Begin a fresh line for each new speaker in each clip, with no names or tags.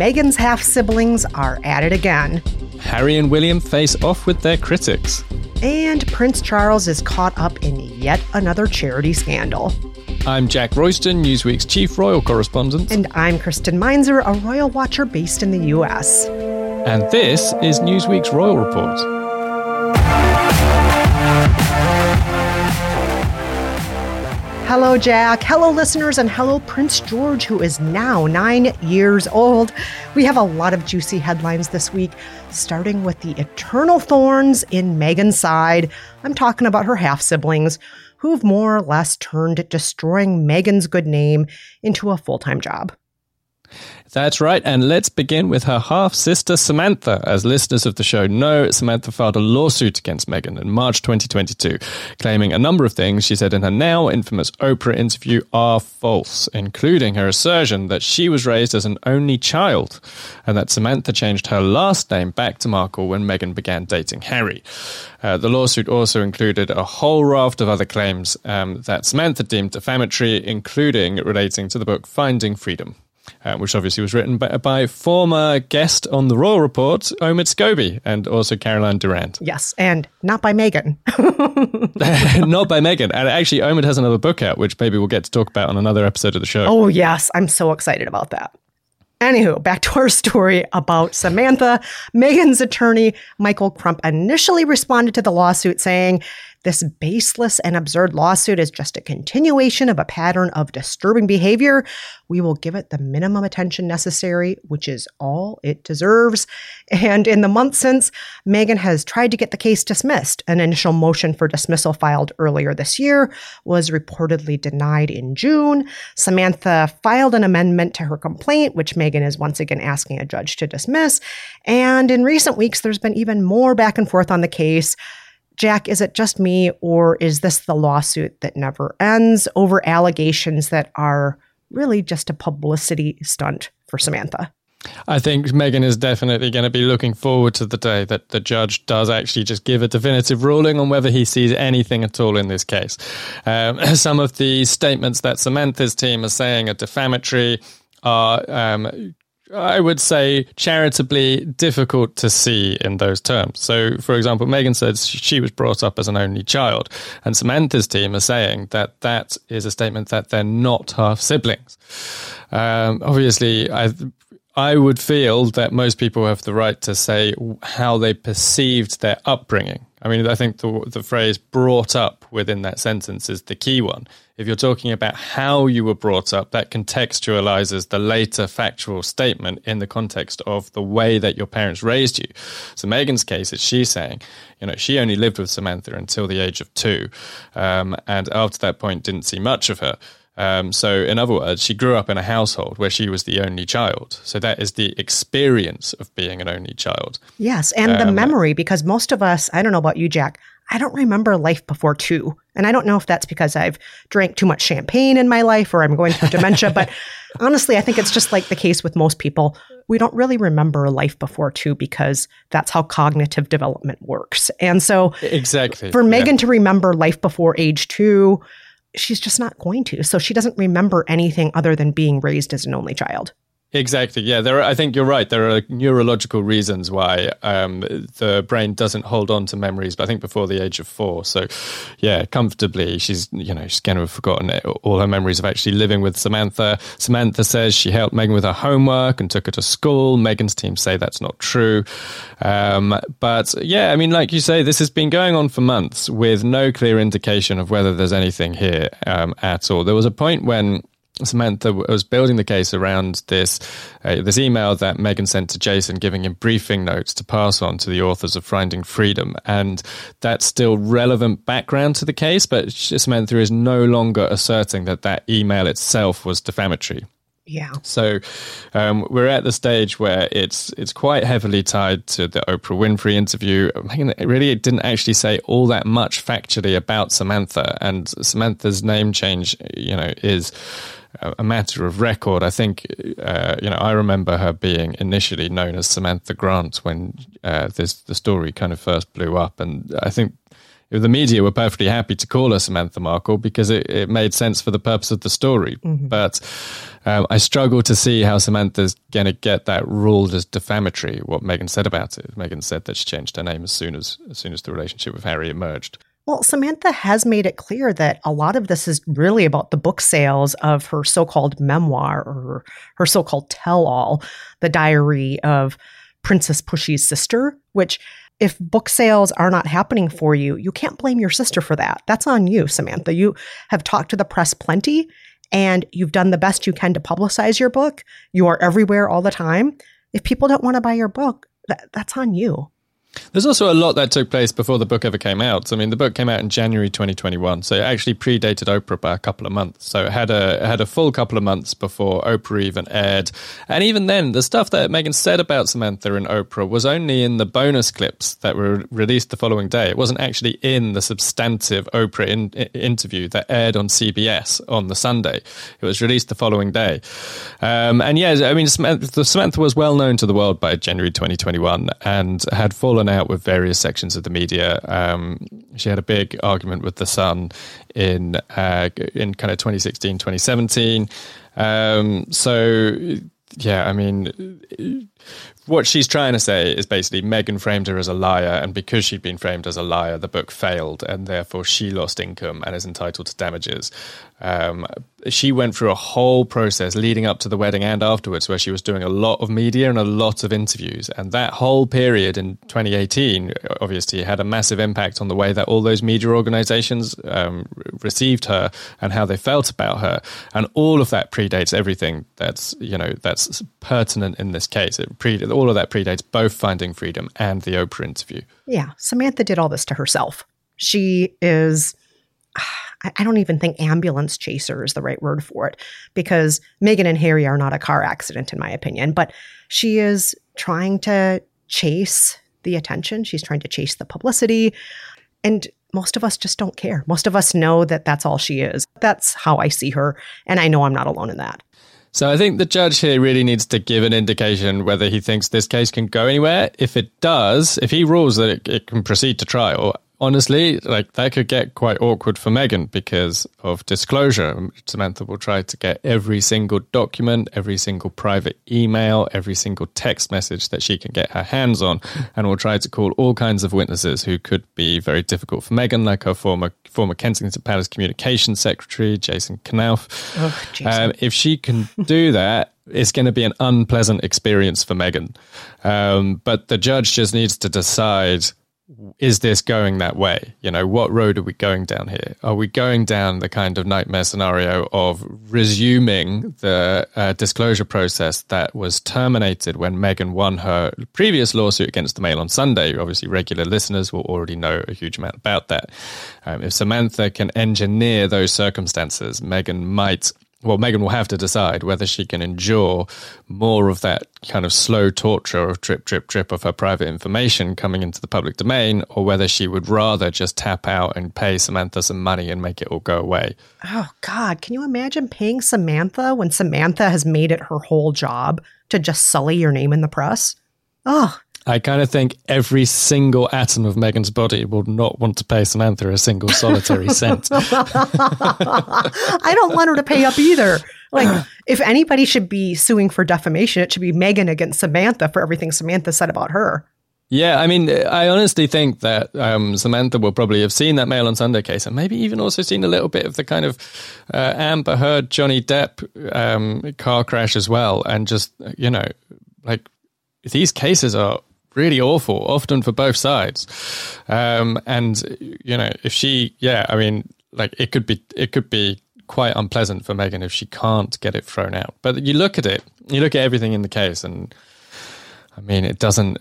Meghan's half siblings are at it again.
Harry and William face off with their critics.
And Prince Charles is caught up in yet another charity scandal.
I'm Jack Royston, Newsweek's chief royal correspondent.
And I'm Kristen Meinzer, a royal watcher based in the US.
And this is Newsweek's Royal Report.
Hello, Jack. Hello, listeners, and hello, Prince George, who is now nine years old. We have a lot of juicy headlines this week, starting with the eternal thorns in Meghan's side. I'm talking about her half siblings, who've more or less turned destroying Meghan's good name into a full time job.
That's right. And let's begin with her half sister, Samantha. As listeners of the show know, Samantha filed a lawsuit against Meghan in March 2022, claiming a number of things she said in her now infamous Oprah interview are false, including her assertion that she was raised as an only child and that Samantha changed her last name back to Markle when Meghan began dating Harry. Uh, the lawsuit also included a whole raft of other claims um, that Samantha deemed defamatory, including relating to the book Finding Freedom uh, which obviously was written by, by, former guest on the Royal Report, Omid Scobie, and also Carolyn Durand.
Yes, and not by Meghan.
not by Meghan. And actually, Omid has another book out, which maybe we'll get to talk about on another episode of the show.
Oh, yes. I'm so excited about that. Anywho, back to our story about Samantha. Meghan's attorney, Michael Kump, initially responded to the lawsuit saying this baseless and absurd lawsuit is just a continuation of a pattern of disturbing behavior. We will give it the minimum attention necessary, which is all it deserves. And in the months since, Meghan has tried to get the case dismissed. An initial motion for dismissal filed earlier this year was reportedly denied in June. Samantha filed an amendment to her complaint, which Meghan is once again asking a judge to dismiss. And in recent weeks, there's been even more back and forth on the case. Jack, is it just me, or is this the lawsuit that never ends over allegations that are really just a publicity stunt for Samantha?
I think Meghan is definitely going to be looking forward to the day that the judge does actually just give a definitive ruling on whether he sees anything at all in this case. Um, some of the statements that Samantha's team are saying are defamatory, are um, I would say charitably difficult to see in those terms. So, for example, Meghan said she was brought up as an only child, and Samantha's team are saying that that is a statement that they're not half siblings. Um, obviously, I I would feel that most people have the right to say how they perceived their upbringing. I mean, I think the, the phrase brought up within that sentence is the key one. If you're talking about how you were brought up, that contextualizes the later factual statement in the context of the way that your parents raised you. So Meghan's case is she's saying, you know, she only lived with Samantha until the age of two, um, and after that point didn't see much of her. Um, so, in other words, she grew up in a household where she was the only child. So, that is the experience of being an only child.
Yes, and um, the memory, because most of us, I don't know about you, Jack, I don't remember life before two. And I don't know if that's because I've drank too much champagne in my life or I'm going through dementia, but honestly, I think it's just like the case with most people. We don't really remember life before two because that's how cognitive development works. And so,
exactly
for Meghan yeah. to remember life before age two, she's just not going to. So she doesn't remember anything other than being raised as an only child.
Exactly. Yeah, there. Are, I think you're right. There are neurological reasons why um, the brain doesn't hold on to memories. But I think before the age of four. So, yeah, comfortably, she's you know she's to have forgotten it, all her memories of actually living with Samantha. Samantha says she helped Meghan with her homework and took her to school. Meghan's team say that's not true. Um, but yeah, I mean, like you say, this has been going on for months with no clear indication of whether there's anything here um, at all. There was a point when Samantha was building the case around this uh, this email that Meghan sent to Jason, giving him briefing notes to pass on to the authors of Finding Freedom, and that's still relevant background to the case. But Samantha is no longer asserting that that email itself was defamatory.
Yeah.
So um, we're at the stage where it's it's quite heavily tied to the Oprah Winfrey interview. Meghan really didn't actually say all that much factually about Samantha, and Samantha's name change, you know, is a matter of record. I think, uh, you know, I remember her being initially known as Samantha Grant when uh, this the story kind of first blew up, and I think the media were perfectly happy to call her Samantha Markle because it, it made sense for the purpose of the story. Mm-hmm. But um, I struggle to see how Samantha's going to get that ruled as defamatory. What Meghan said about it. Meghan said that she changed her name as soon as as soon as the relationship with Harry emerged.
Well, Samantha has made it clear that a lot of this is really about the book sales of her so called memoir or her so called tell all, the diary of Princess Pushy's sister, which if book sales are not happening for you, you can't blame your sister for that. That's on you, Samantha. You have talked to the press plenty and you've done the best you can to publicize your book. You are everywhere all the time. If people don't want to buy your book, that, that's on you.
There's also a lot that took place before the book ever came out. I mean, the book came out in January 2021, so it actually predated Oprah by a couple of months. So it had a it had a full couple of months before Oprah even aired. And even then, the stuff that Meghan said about Samantha and Oprah was only in the bonus clips that were released the following day. It wasn't actually in the substantive Oprah in, in, interview that aired on CBS on the Sunday. It was released the following day. Um, and yeah, I mean, Samantha, Samantha was well known to the world by January 2021 and had fallen fallen out with various sections of the media. Um, she had a big argument with the Sun in uh, in kind of 2016, 2017. Um, so yeah, I mean, what she's trying to say is basically Meghan framed her as a liar, and because she'd been framed as a liar, the book failed, and therefore she lost income and is entitled to damages. Um, she went through a whole process leading up to the wedding and afterwards where she was doing a lot of media and a lot of interviews. And that whole period in 2018 obviously had a massive impact on the way that all those media organizations um, received her and how they felt about her. And all of that predates everything that's, you know, that's pertinent in this case. It pre- all of that predates both Finding Freedom and the Oprah interview.
Yeah. Samantha did all this to herself. She is I don't even think ambulance chaser is the right word for it because Meghan and Harry are not a car accident, in my opinion. But she is trying to chase the attention, she's trying to chase the publicity. And most of us just don't care. Most of us know that that's all she is. That's how I see her. And I know I'm not alone in that.
So I think the judge here really needs to give an indication whether he thinks this case can go anywhere. If it does, if he rules that it, it can proceed to trial, honestly, like that could get quite awkward for Meghan because of disclosure. Samantha will try to get every single document, every single private email, every single text message that she can get her hands on, and will try to call all kinds of witnesses who could be very difficult for Meghan, like her former former Kensington Palace communications secretary, Jason Knauf. Oh, Jason. Um, if she can do that, it's going to be an unpleasant experience for Meghan. Um, but the judge just needs to decide is this going that way? You know, what road are we going down here? Are we going down the kind of nightmare scenario of resuming the uh, disclosure process that was terminated when Meghan won her previous lawsuit against the Mail on Sunday? Obviously, regular listeners will already know a huge amount about that. Um, if Samantha can engineer those circumstances, Meghan might well, Meghan will have to decide whether she can endure more of that kind of slow torture of drip, drip, drip of her private information coming into the public domain, or whether she would rather just tap out and pay Samantha some money and make it all go away.
Oh, God. Can you imagine paying Samantha when Samantha has made it her whole job to just sully your name in the press? Oh,
I kind of think every single atom of Meghan's body would not want to pay Samantha a single solitary cent.
I don't want her to pay up either. Like, if anybody should be suing for defamation, it should be Meghan against Samantha for everything Samantha said about her.
Yeah, I mean, I honestly think that um, Samantha will probably have seen that Mail on Sunday case, and maybe even also seen a little bit of the kind of uh, Amber Heard, Johnny Depp um, car crash as well, and just you know, like these cases are really awful, often for both sides. Um, and you know, if she, yeah, I mean, like it could be, it could be quite unpleasant for Meghan if she can't get it thrown out. But you look at it, you look at everything in the case, and I mean, it doesn't.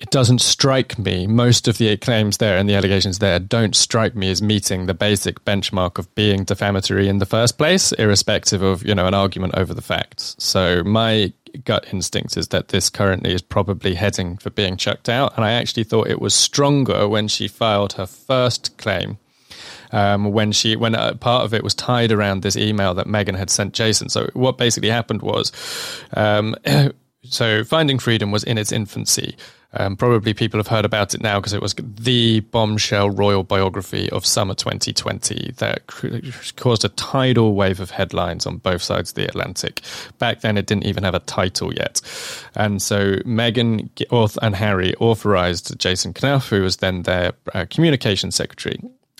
it doesn't strike me. Most of the claims there and the allegations there don't strike me as meeting the basic benchmark of being defamatory in the first place, irrespective of you know an argument over the facts. So my gut instinct is that this currently is probably heading for being chucked out, and I actually thought it was stronger when she filed her first claim um, when she when uh, part of it was tied around this email that Meghan had sent Jason. So what basically happened was, um, so Finding Freedom was in its infancy. Um, probably people have heard about it now because it was the bombshell royal biography of summer 2020 that caused a tidal wave of headlines on both sides of the Atlantic. Back then, it didn't even have a title yet. And so Meghan and Harry authorized Jason Knauf, who was then their uh, communications secretary,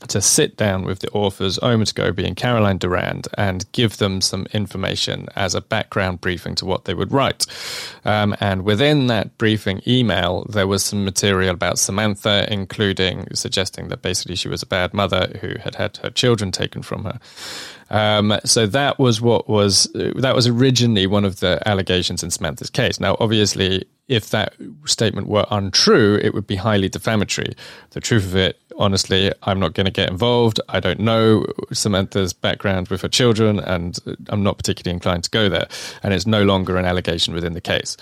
to sit down with the authors, Omid Scobie and Carolyn Durand, and give them some information as a background briefing to what they would write. Um, and within that briefing email, there was some material about Samantha, including suggesting that basically she was a bad mother who had had her children taken from her. Um, so that was what was that was originally one of the allegations in Samantha's case. Now, obviously, if that statement were untrue, it would be highly defamatory. The truth of it, honestly, I'm not going to get involved. I don't know Samantha's background with her children, and I'm not particularly inclined to go there. And it's no longer an allegation within the case.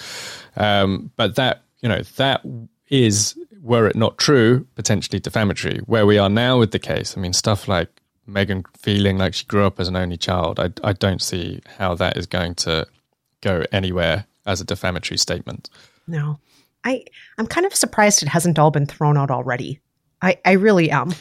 Um, but that, you know, that is, were it not true, potentially defamatory. Where we are now with the case, I mean, stuff like Meghan feeling like she grew up as an only child, I, I don't see how that is going to go anywhere as a defamatory statement.
No. I I'm kind of surprised it hasn't all been thrown out already. I, I really am.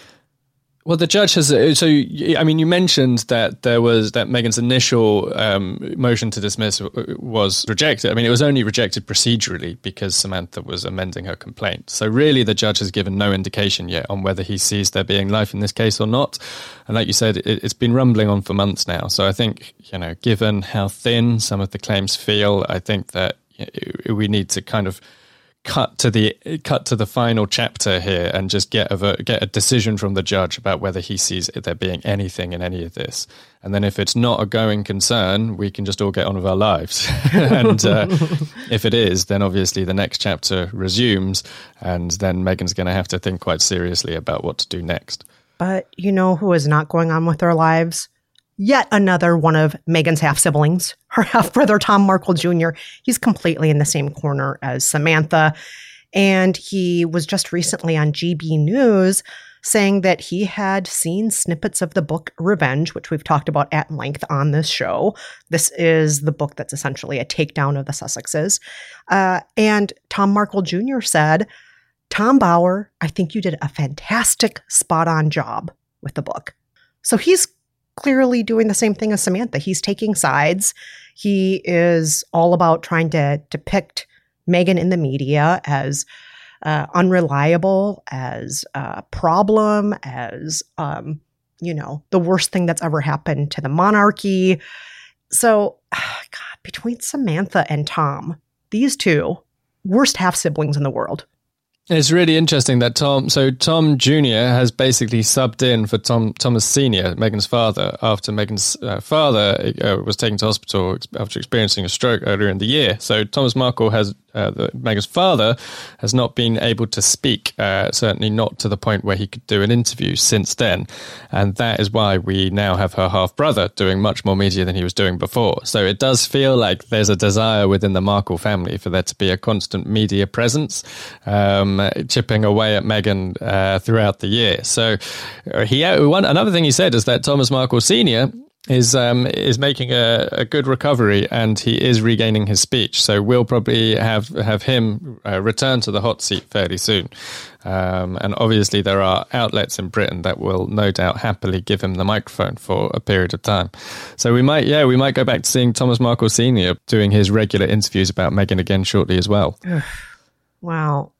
Well, the judge has. Uh, so, I mean, you mentioned that there was that Meghan's initial um, motion to dismiss was rejected. I mean, it was only rejected procedurally because Samantha was amending her complaint. So, really, the judge has given no indication yet on whether he sees there being life in this case or not. And, like you said, it, it's been rumbling on for months now. So, I think you know, given how thin some of the claims feel, I think that we need to kind of cut to the cut to the final chapter here and just get a get a decision from the judge about whether he sees there being anything in any of this. And then if it's not a going concern, we can just all get on with our lives. and uh, if it is, then obviously the next chapter resumes, and then Meghan's going to have to think quite seriously about what to do next.
But you know who is not going on with their lives? Yet another one of Meghan's half siblings, her half brother, Tom Markle Jr. He's completely in the same corner as Samantha. And he was just recently on GB News saying that he had seen snippets of the book Revenge, which we've talked about at length on this show. This is the book that's essentially a takedown of the Sussexes. Uh, and Tom Markle Jr. said, Tom Bower, I think you did a fantastic spot on job with the book. So he's clearly doing the same thing as Samantha. He's taking sides. He is all about trying to depict Meghan in the media as uh, unreliable, as a problem, as, um, you know, the worst thing that's ever happened to the monarchy. So, God, between Samantha and Tom, these two, worst half siblings in the world.
It's really interesting that Tom, so Tom Jr. has basically subbed in for Tom Thomas Sr., Meghan's father, after Meghan's uh, father uh, was taken to hospital after experiencing a stroke earlier in the year. So Thomas Markle has uh, the, father has not been able to speak, uh, certainly not to the point where he could do an interview since then. And that is why we now have her half brother doing much more media than he was doing before. So it does feel like there's a desire within the Markle family for there to be a constant media presence, um, chipping away at Meghan uh, throughout the year. So uh, he one another thing he said is that Thomas Markle Sr is um, is making a, a, good recovery and he is regaining his speech. So we'll probably have have him uh, return to the hot seat fairly soon. Um, and obviously, there are outlets in Britain that will no doubt happily give him the microphone for a period of time. So we might, yeah, we might go back to seeing Thomas Markle Senior doing his regular interviews about Meghan again shortly as well.
wow.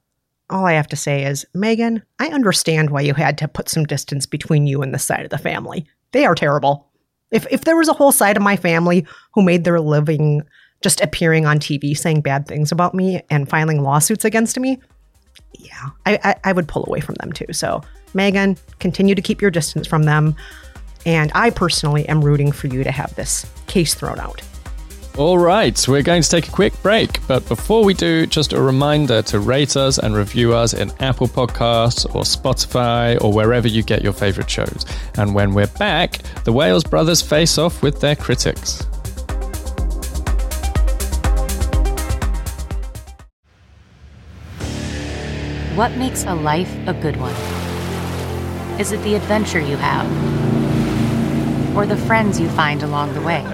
All I have to say is, Meghan, I understand why you had to put some distance between you and the side of the family. They are terrible. If if there was a whole side of my family who made their living just appearing on TV saying bad things about me and filing lawsuits against me, yeah, I, I, I would pull away from them too. So, Meghan, continue to keep your distance from them. And I personally am rooting for you to have this case thrown out.
All right, we're going to take a quick break, but before we do, just a reminder to rate us and review us in Apple Podcasts or Spotify or wherever you get your favorite shows. And when we're back, the Wales brothers face off with their critics.
What makes a life a good one? Is it the adventure you have? Or the friends you find along the way?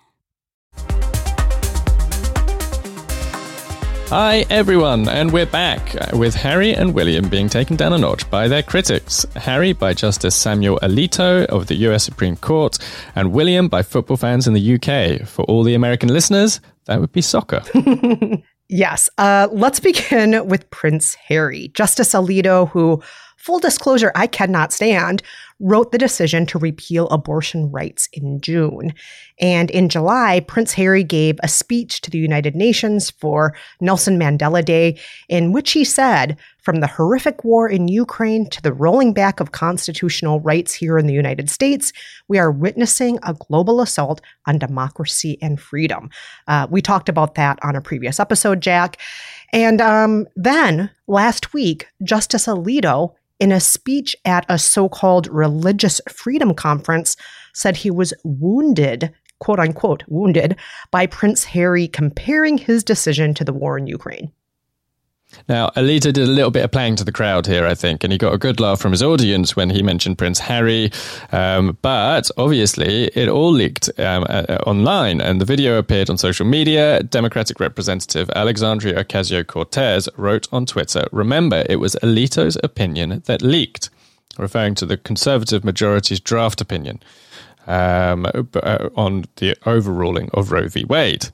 Hi, everyone, and we're back with Harry and William being taken down a notch by their critics. Harry by Justice Samuel Alito of the US Supreme Court, and William by football fans in the UK. For all the American listeners, that would be soccer.
yes. Uh, let's begin with Prince Harry. Justice Alito, who full disclosure, I cannot stand, wrote the decision to repeal abortion rights in June. And in July, Prince Harry gave a speech to the United Nations for Nelson Mandela Day, in which he said, From the horrific war in Ukraine to the rolling back of constitutional rights here in the United States, we are witnessing a global assault on democracy and freedom. Uh, we talked about that on a previous episode, Jack. And um, then last week, Justice Alito in a speech at a so called religious freedom conference, said he was wounded, quote unquote, wounded by Prince Harry comparing his decision to the war in Ukraine.
Now, Alito did a little bit of playing to the crowd here, I think, and he got a good laugh from his audience when he mentioned Prince Harry. Um, but obviously, it all leaked um, uh, online, and the video appeared on social media. Democratic Representative Alexandria Ocasio Cortez wrote on Twitter Remember, it was Alito's opinion that leaked, referring to the conservative majority's draft opinion um, uh, on the overruling of Roe v. Wade.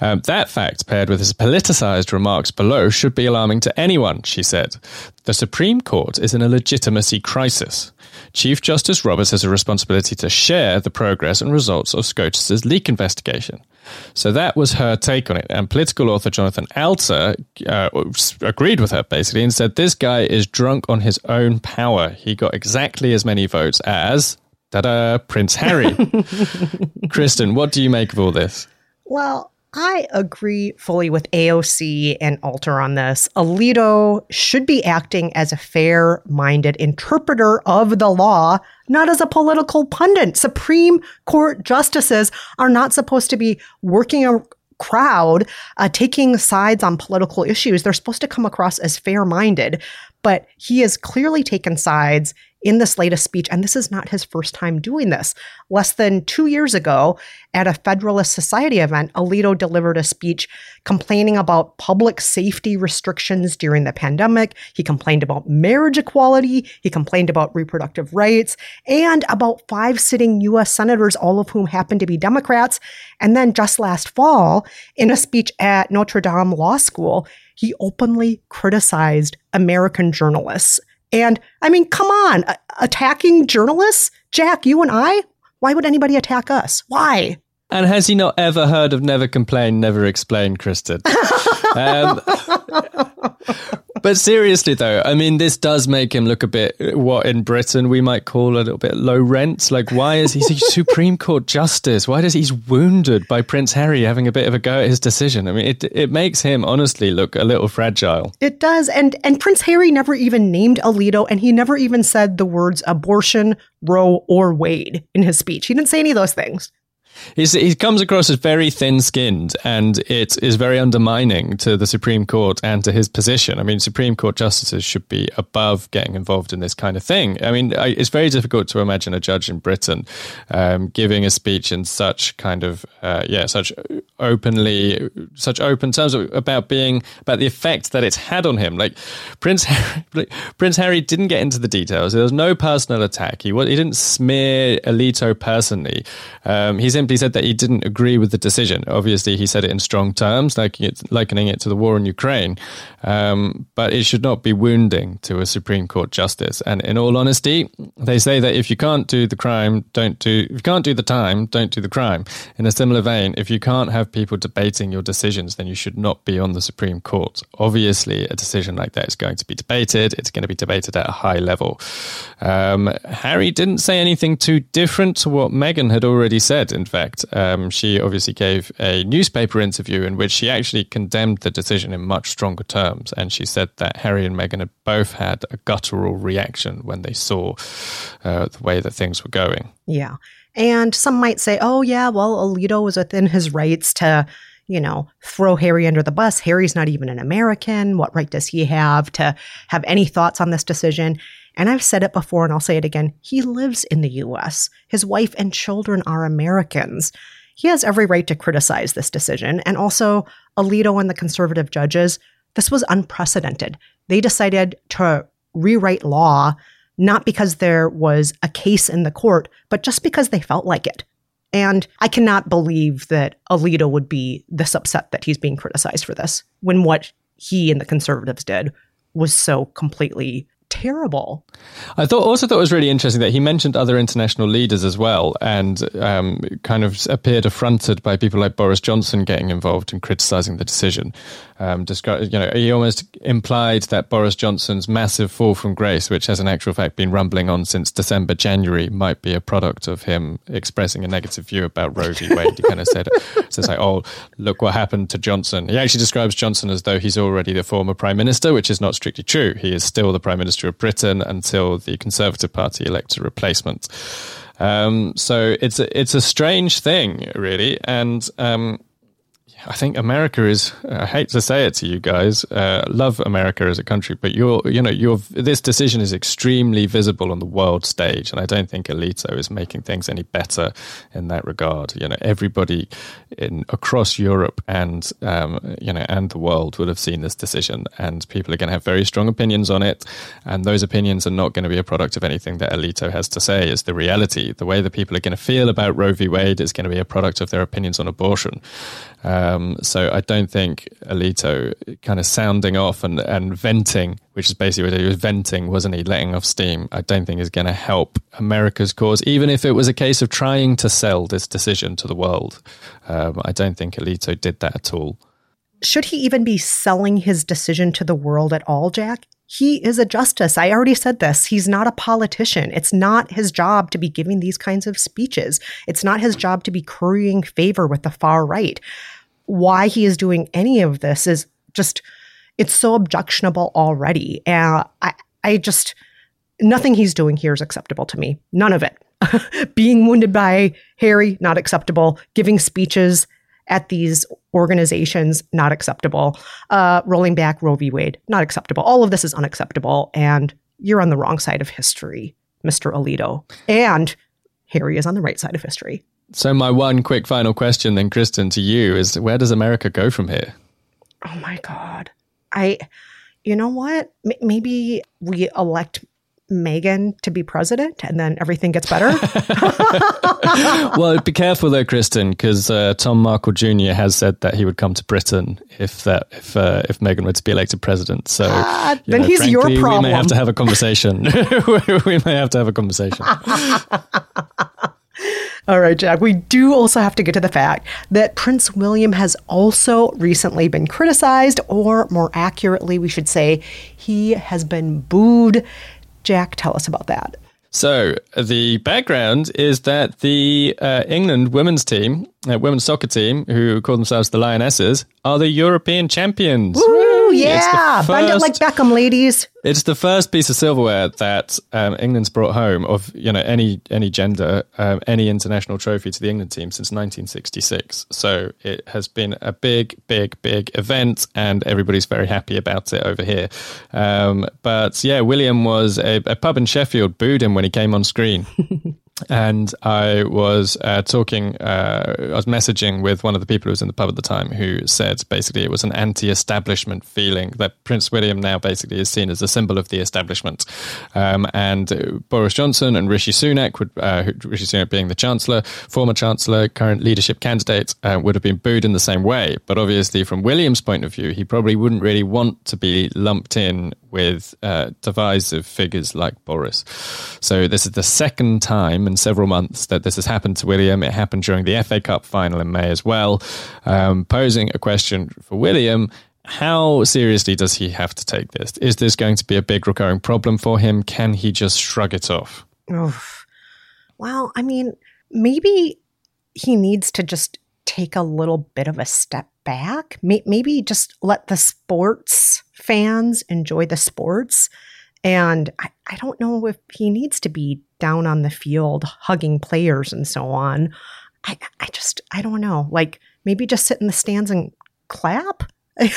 Um, that fact, paired with his politicized remarks below, should be alarming to anyone, she said. The Supreme Court is in a legitimacy crisis. Chief Justice Roberts has a responsibility to share the progress and results of SCOTUS's leak investigation. So that was her take on it. And political author Jonathan Alter uh, agreed with her basically and said this guy is drunk on his own power. He got exactly as many votes as Ta-da, Prince Harry. Kristen, what do you make of all this?
Well, I agree fully with AOC and Alter on this. Alito should be acting as a fair minded interpreter of the law, not as a political pundit. Supreme Court justices are not supposed to be working a crowd, uh, taking sides on political issues. They're supposed to come across as fair minded, but he has clearly taken sides in this latest speech, and this is not his first time doing this. Less than two years ago, at a Federalist Society event, Alito delivered a speech complaining about public safety restrictions during the pandemic. He complained about marriage equality. He complained about reproductive rights and about five sitting U.S. senators, all of whom happen to be Democrats. And then just last fall, in a speech at Notre Dame Law School, he openly criticized American journalists and I mean, come on, attacking journalists? Jack, you and I? Why would anybody attack us? Why?
And has he not ever heard of never complain, never explain, Kristen? um, but seriously, though, I mean, this does make him look a bit what in Britain we might call a little bit low rent. Like, why is he a Supreme Court justice? Why does he's wounded by Prince Harry having a bit of a go at his decision? I mean, it it makes him honestly look a little fragile.
It does, and and Prince Harry never even named Alito, and he never even said the words abortion, Roe, or Wade in his speech. He didn't say any of those things.
He's, he comes across as very thin skinned and it is very undermining to the Supreme Court and to his position. I mean, Supreme Court justices should be above getting involved in this kind of thing. I mean, I, it's very difficult to imagine a judge in Britain um, giving a speech in such kind of, uh, yeah, such openly, such open terms about being, about the effect that it's had on him. Like, Prince Harry, Prince Harry didn't get into the details. There was no personal attack. He, he didn't smear Alito personally. Um, he simply said that he didn't agree with the decision. Obviously, he said it in strong terms, likening it, likening it to the war in Ukraine. Um, but it should not be wounding to a Supreme Court justice. And in all honesty, they say that if you can't do the crime, don't do. If you can't do the time, don't do the crime. In a similar vein, if you can't have people debating your decisions, then you should not be on the Supreme Court. Obviously, a decision like that is going to be debated. It's going to be debated at a high level. Um, Harry didn't say anything too different to what Meghan had already said. In um, she obviously gave a newspaper interview in which she actually condemned the decision in much stronger terms, and she said that Harry and Meghan had both had a guttural reaction when they saw uh, the way that things were going.
Yeah. And some might say, oh, yeah, well, Alito was within his rights to, you know, throw Harry under the bus. Harry's not even an American. What right does he have to have any thoughts on this decision? And I've said it before and I'll say it again. He lives in the US. His wife and children are Americans. He has every right to criticize this decision. And also, Alito and the conservative judges, this was unprecedented. They decided to rewrite law not because there was a case in the court, but just because they felt like it. And I cannot believe that Alito would be this upset that he's being criticized for this when what he and the conservatives did was so completely terrible.
I thought also thought it was really interesting that he mentioned other international leaders as well, and um, kind of appeared affronted by people like Boris Johnson getting involved and criticizing the decision. Um, you know, he almost implied that Boris Johnson's massive fall from grace, which has in actual fact been rumbling on since December, January, might be a product of him expressing a negative view about Roe v. Wade. He kind of said, "It's like, oh, look what happened to Johnson." He actually describes Johnson as though he's already the former prime minister, which is not strictly true. He is still the prime minister of Britain until the Conservative Party elects a replacement. Um, so it's a, it's a strange thing, really, and. Um, I think America is. I hate to say it to you guys. Uh, love America as a country, but you're, you know, your this decision is extremely visible on the world stage, and I don't think Alito is making things any better in that regard. You know, everybody in across Europe and um, you know and the world would have seen this decision, and people are going to have very strong opinions on it, and those opinions are not going to be a product of anything that Alito has to say. Is the reality. The way that people are going to feel about Roe v. Wade is going to be a product of their opinions on abortion. Um, so I don't think Alito kind of sounding off and, and venting, which is basically what he was venting, wasn't he? Letting off steam. I don't think is going to help America's cause, even if it was a case of trying to sell this decision to the world. Um, I don't think Alito did that at all.
Should he even be selling his decision to the world at all, Jack? He is a justice. I already said this. He's not a politician. It's not his job to be giving these kinds of speeches. It's not his job to be currying favor with the far right why he is doing any of this is just it's so objectionable already. And I I just nothing he's doing here is acceptable to me. None of it. Being wounded by Harry, not acceptable. Giving speeches at these organizations, not acceptable. Uh, rolling back Roe v. Wade, not acceptable. All of this is unacceptable. And you're on the wrong side of history, Mr. Alito. And Harry is on the right side of history.
So, my one quick final question, then, Kristen, to you is where does America go from here?
Oh my God. I, you know what? M- maybe we elect Meghan to be president and then everything gets better?
well, be careful though, Kristen, because uh, Tom Markle Jr. has said that he would come to Britain if that if uh, if Meghan were to be elected president. So uh,
then
know,
he's
frankly,
your problem.
We may have to have a conversation. we may have to have a conversation.
All right, Jack. We do also have to get to the fact that Prince William has also recently been criticized, or more accurately, we should say, he has been booed. Jack, tell us about that.
So, the background is that the uh, England women's team, uh, women's soccer team, who call themselves the Lionesses, are the European champions.
Woo! Yeah, bend it like Beckham, ladies.
It's the first piece of silverware that um, England's brought home of you know any any gender, um, any international trophy to the England team since 1966. So it has been a big, big, big event, and everybody's very happy about it over here. Um, but yeah, William was a, a pub in Sheffield booed him when he came on screen. and I was uh, talking, uh, I was messaging with one of the people who was in the pub at the time who said basically it was an anti establishment feeling that Prince William now basically is seen as a symbol of the establishment. Um, and Boris Johnson and Rishi Sunak, would, uh, Rishi Sunak being the Chancellor, former Chancellor, current leadership candidate, uh, would have been booed in the same way. But obviously, from William's point of view, he probably wouldn't really want to be lumped in with uh, divisive figures like Boris. So this is the second time in several months that this has happened to William. It happened during the FA Cup final in May as well. Um, posing a question for William. How seriously does he have to take this? Is this going to be a big recurring problem for him? Can he just shrug it off?
Oof. Well, I mean, maybe he needs to just take a little bit of a step back. Maybe just let the sports fans enjoy the sports. And I, I don't know if he needs to be down on the field hugging players and so on. I, I just, I don't know. Like maybe just sit in the stands and clap. maybe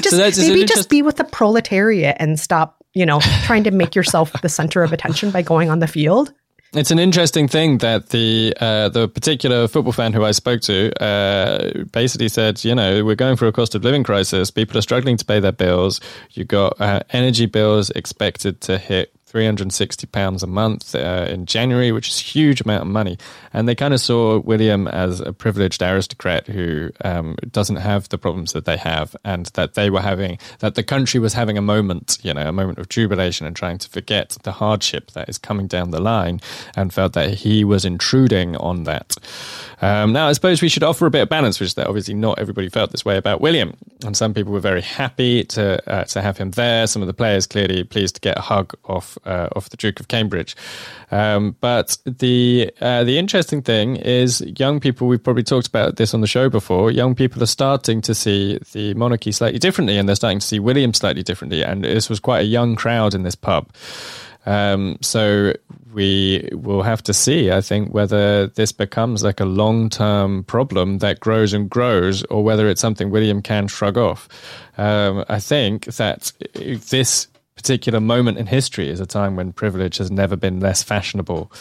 just so maybe just be with the proletariat and stop, you know, trying to make yourself the center of attention by going on the field.
It's an interesting thing that the uh, the particular football fan who I spoke to uh, basically said, you know, we're going through a cost of living crisis. People are struggling to pay their bills. You've got uh, energy bills expected to hit £360 a month uh, in January, which is a huge amount of money. And they kind of saw William as a privileged aristocrat who um, doesn't have the problems that they have, and that they were having, that the country was having a moment, you know, a moment of jubilation and trying to forget the hardship that is coming down the line, and felt that he was intruding on that. Um, now, I suppose we should offer a bit of balance, which that obviously not everybody felt this way about William, and some people were very happy to uh, to have him there. Some of the players clearly pleased to get a hug off uh, of the Duke of Cambridge. Um, but the uh, the interesting thing is, young people. We've probably talked about this on the show before. Young people are starting to see the monarchy slightly differently, and they're starting to see William slightly differently. And this was quite a young crowd in this pub. Um, so we will have to see, I think, whether this becomes like a long term problem that grows and grows, or whether it's something William can shrug off. Um, I think that this particular moment in history is a time when privilege has never been less fashionable.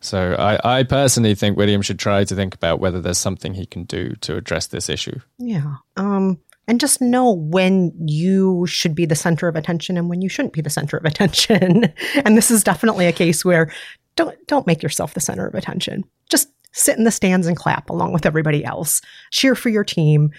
So I, I, personally think William should try to think about whether there's something he can do to address this issue.
Yeah. Um, and just know when you should be the center of attention and when you shouldn't be the center of attention. and this is definitely a case where don't don't make yourself the center of attention. Just sit in the stands and clap along with everybody else. Cheer for your team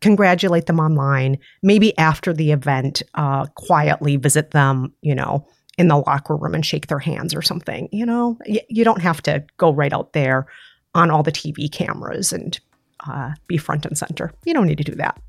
congratulate them online. Maybe after the event, uh, quietly visit them, you know, in the locker room and shake their hands or something. You know, y- you don't have to go right out there on all the TV cameras and uh, be front and center. You don't need to do that.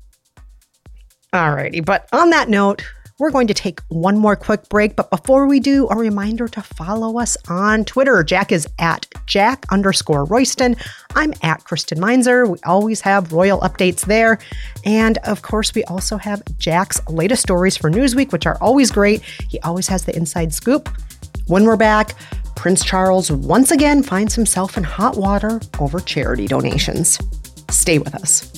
Alrighty, but on that note, we're going to take one more quick break, but before we do, a reminder to follow us on Twitter. Jack is at Jack underscore Royston. I'm at Kristen Meinzer. We always have royal updates there. And of course, we also have Jack's latest stories for Newsweek, which are always great. He always has the inside scoop. When we're back, Prince Charles once again finds himself in hot water over charity donations. Stay with us.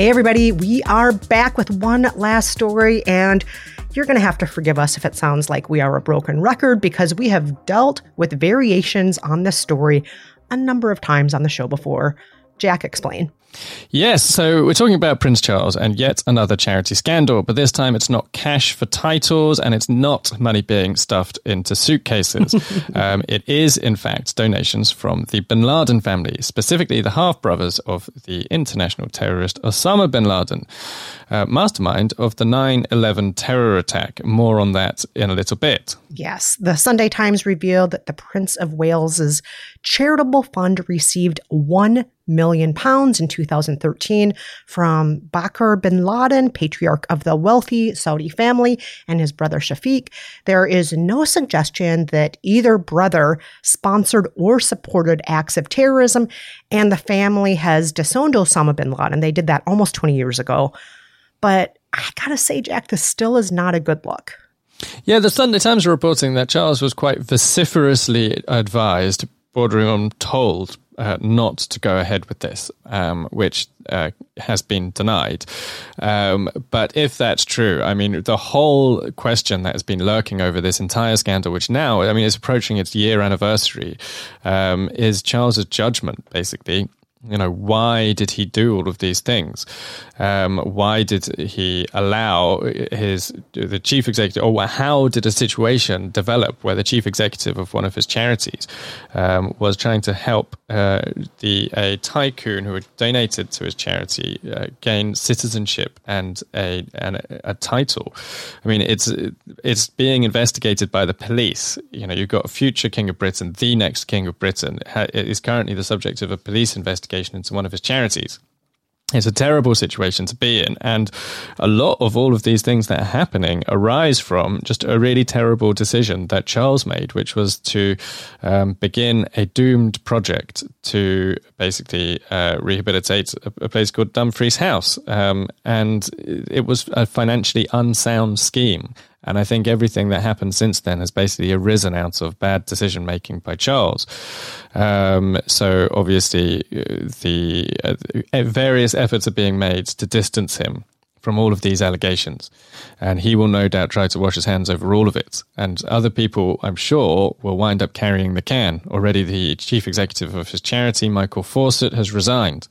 Hey, everybody, we are back with one last story, and you're going to have to forgive us if it sounds like we are a broken record because we have dealt with variations on this story a number of times on the show before. Jack, explain.
Yes, so we're talking about Prince Charles and yet another charity scandal, but this time it's not cash for titles and it's not money being stuffed into suitcases. um, it is, in fact, donations from the bin Laden family, specifically the half brothers of the international terrorist Osama bin Laden, uh, mastermind of the 9 11 terror attack. More on that in a little bit.
Yes, the Sunday Times revealed that the Prince of Wales's charitable fund received 1 million pounds in 2013 from Bakr bin Laden, patriarch of the wealthy Saudi family, and his brother Shafiq. There is no suggestion that either brother sponsored or supported acts of terrorism, and the family has disowned Osama bin Laden. They did that almost 20 years ago. But I gotta say, Jack, this still is not a good look.
Yeah, the Sunday Times are reporting that Charles was quite vociferously advised, bordering on told, uh, not to go ahead with this, um, which uh, has been denied. Um, but if that's true, I mean, the whole question that has been lurking over this entire scandal, which now, I mean, is approaching its year anniversary, um, is Charles's judgment, basically you know why did he do all of these things? Um, why did he allow his the chief executive or how did a situation develop where the chief executive of one of his charities um, was trying to help uh, the a tycoon who had donated to his charity uh, gain citizenship and a, and a, title? I mean it's it's being investigated by the police. You know you've got a future king of britain the next king of britain. Is currently the subject of a police investigation investigation into one of his charities. It's a terrible situation to be in. And a lot of all of these things that are happening arise from just a really terrible decision that Charles made, which was to um, begin a doomed project to basically uh, rehabilitate a, a, place called Dumfries House. Um, and it was a financially unsound scheme. And I think everything that happened since then has basically arisen out of bad decision making by Charles. Um, so obviously, uh, the uh, various efforts are being made to distance him from all of these allegations. And he will no doubt try to wash his hands over all of it. And other people, I'm sure, will wind up carrying the can. Already, the chief executive of his charity, Michael Fawcett, has resigned.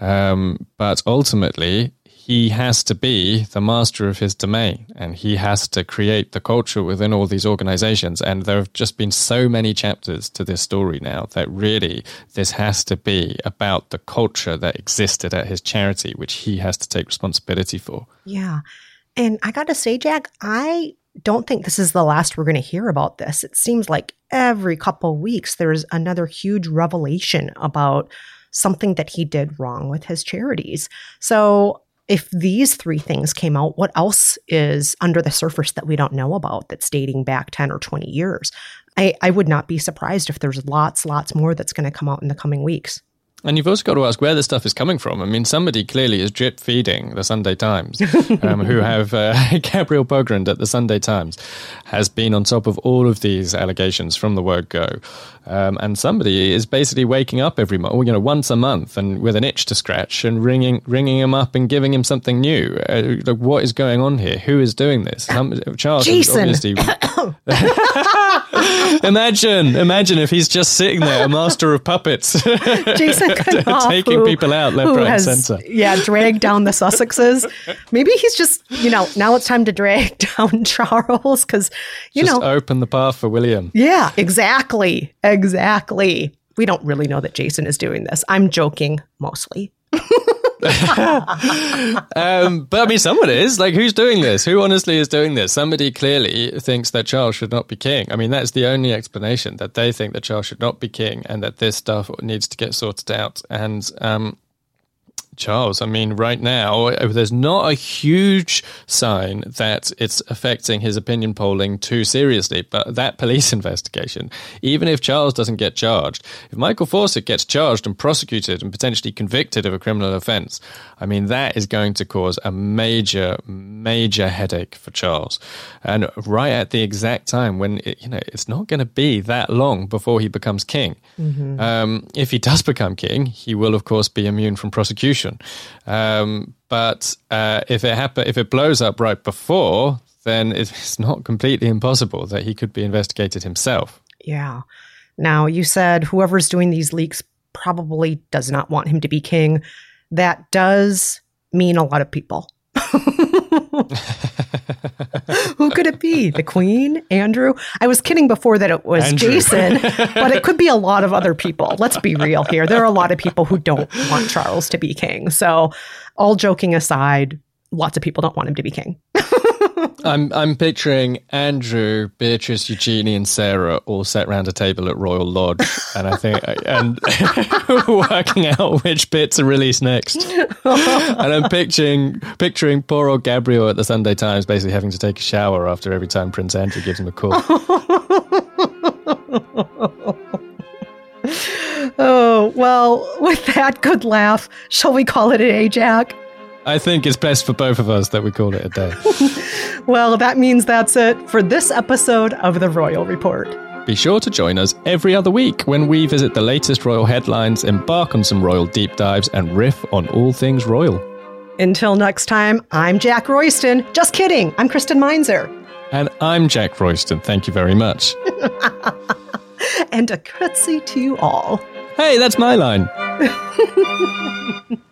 Um, but ultimately, he has to be the master of his domain and he has to create the culture within all these organizations. And there have just been so many chapters to this story now that really this has to be about the culture that existed at his charity, which he has to take responsibility for.
Yeah. And I got to say, Jack, I don't think this is the last we're going to hear about this. It seems like every couple weeks there's another huge revelation about something that he did wrong with his charities. So if these three things came out, what else is under the surface that we don't know about that's dating back 10 or 20 years? I, I would not be surprised if there's lots, lots more that's going to come out in the coming weeks.
And you've also got to ask where this stuff is coming from. I mean, somebody clearly is drip feeding the Sunday Times, um, who have uh, Gabriel Pogrund at the Sunday Times has been on top of all of these allegations from the word go. Um, and somebody is basically waking up every month, you know, once a month, and with an itch to scratch, and ringing, ringing him up and giving him something new. Uh, like, what is going on here? Who is doing this?
Charles Jason. obviously.
imagine, imagine if he's just sitting there, a master of puppets,
Jason Knauf,
taking
who,
people out left, right, has, and center.
Yeah, drag down the Sussexes. Maybe he's just, you know, now it's time to drag down Charles because you
just
know,
open the path for William.
Yeah, exactly. Exactly. We don't really know that Jason is doing this. I'm joking mostly.
Um, but I mean, someone is. Like, who's doing this? Who honestly is doing this? Somebody clearly thinks that Charles should not be king. I mean, that's the only explanation that they think that Charles should not be king and that this stuff needs to get sorted out. And um, Charles. I mean, right now, there's not a huge sign that it's affecting his opinion polling too seriously. But that police investigation, even if Charles doesn't get charged, if Michael Fawcett gets charged and prosecuted and potentially convicted of a criminal offense, I mean, that is going to cause a major, major headache for Charles. And right at the exact time when, it, you know, it's not going to be that long before he becomes king. Mm-hmm. Um, if he does become king, he will, of course, be immune from prosecution. Um, but uh, if it happen, if it blows up right before, then it's not completely impossible that he could be investigated himself.
Yeah. Now, you said whoever's doing these leaks probably does not want him to be king. That does mean a lot of people. Who could it be? The Queen? Andrew? I was kidding before that it was Andrew. Jason, but it could be a lot of other people. Let's be real here. There are a lot of people who don't want Charles to be king. So, all joking aside, lots of people don't want him to be king.
I'm I'm picturing Andrew, Beatrice, Eugenie, and Sarah all sat round a table at Royal Lodge, and I think and working out which bit to release next. and I'm picturing picturing poor old Gabriel at the Sunday Times, basically having to take a shower after every time Prince Andrew gives him a call.
oh well, with that good laugh, shall we call it a day, Jack?
I think it's best for both of us that we call it a day.
well, that means that's it for this episode of the Royal Report.
Be sure to join us every other week when we visit the latest royal headlines, embark on some royal deep dives, and riff on all things royal.
Until next time, I'm Jack Royston. Just kidding, I'm Kristen Meinzer.
And I'm Jack Royston. Thank you very much.
and a curtsy to you all.
Hey, that's my line.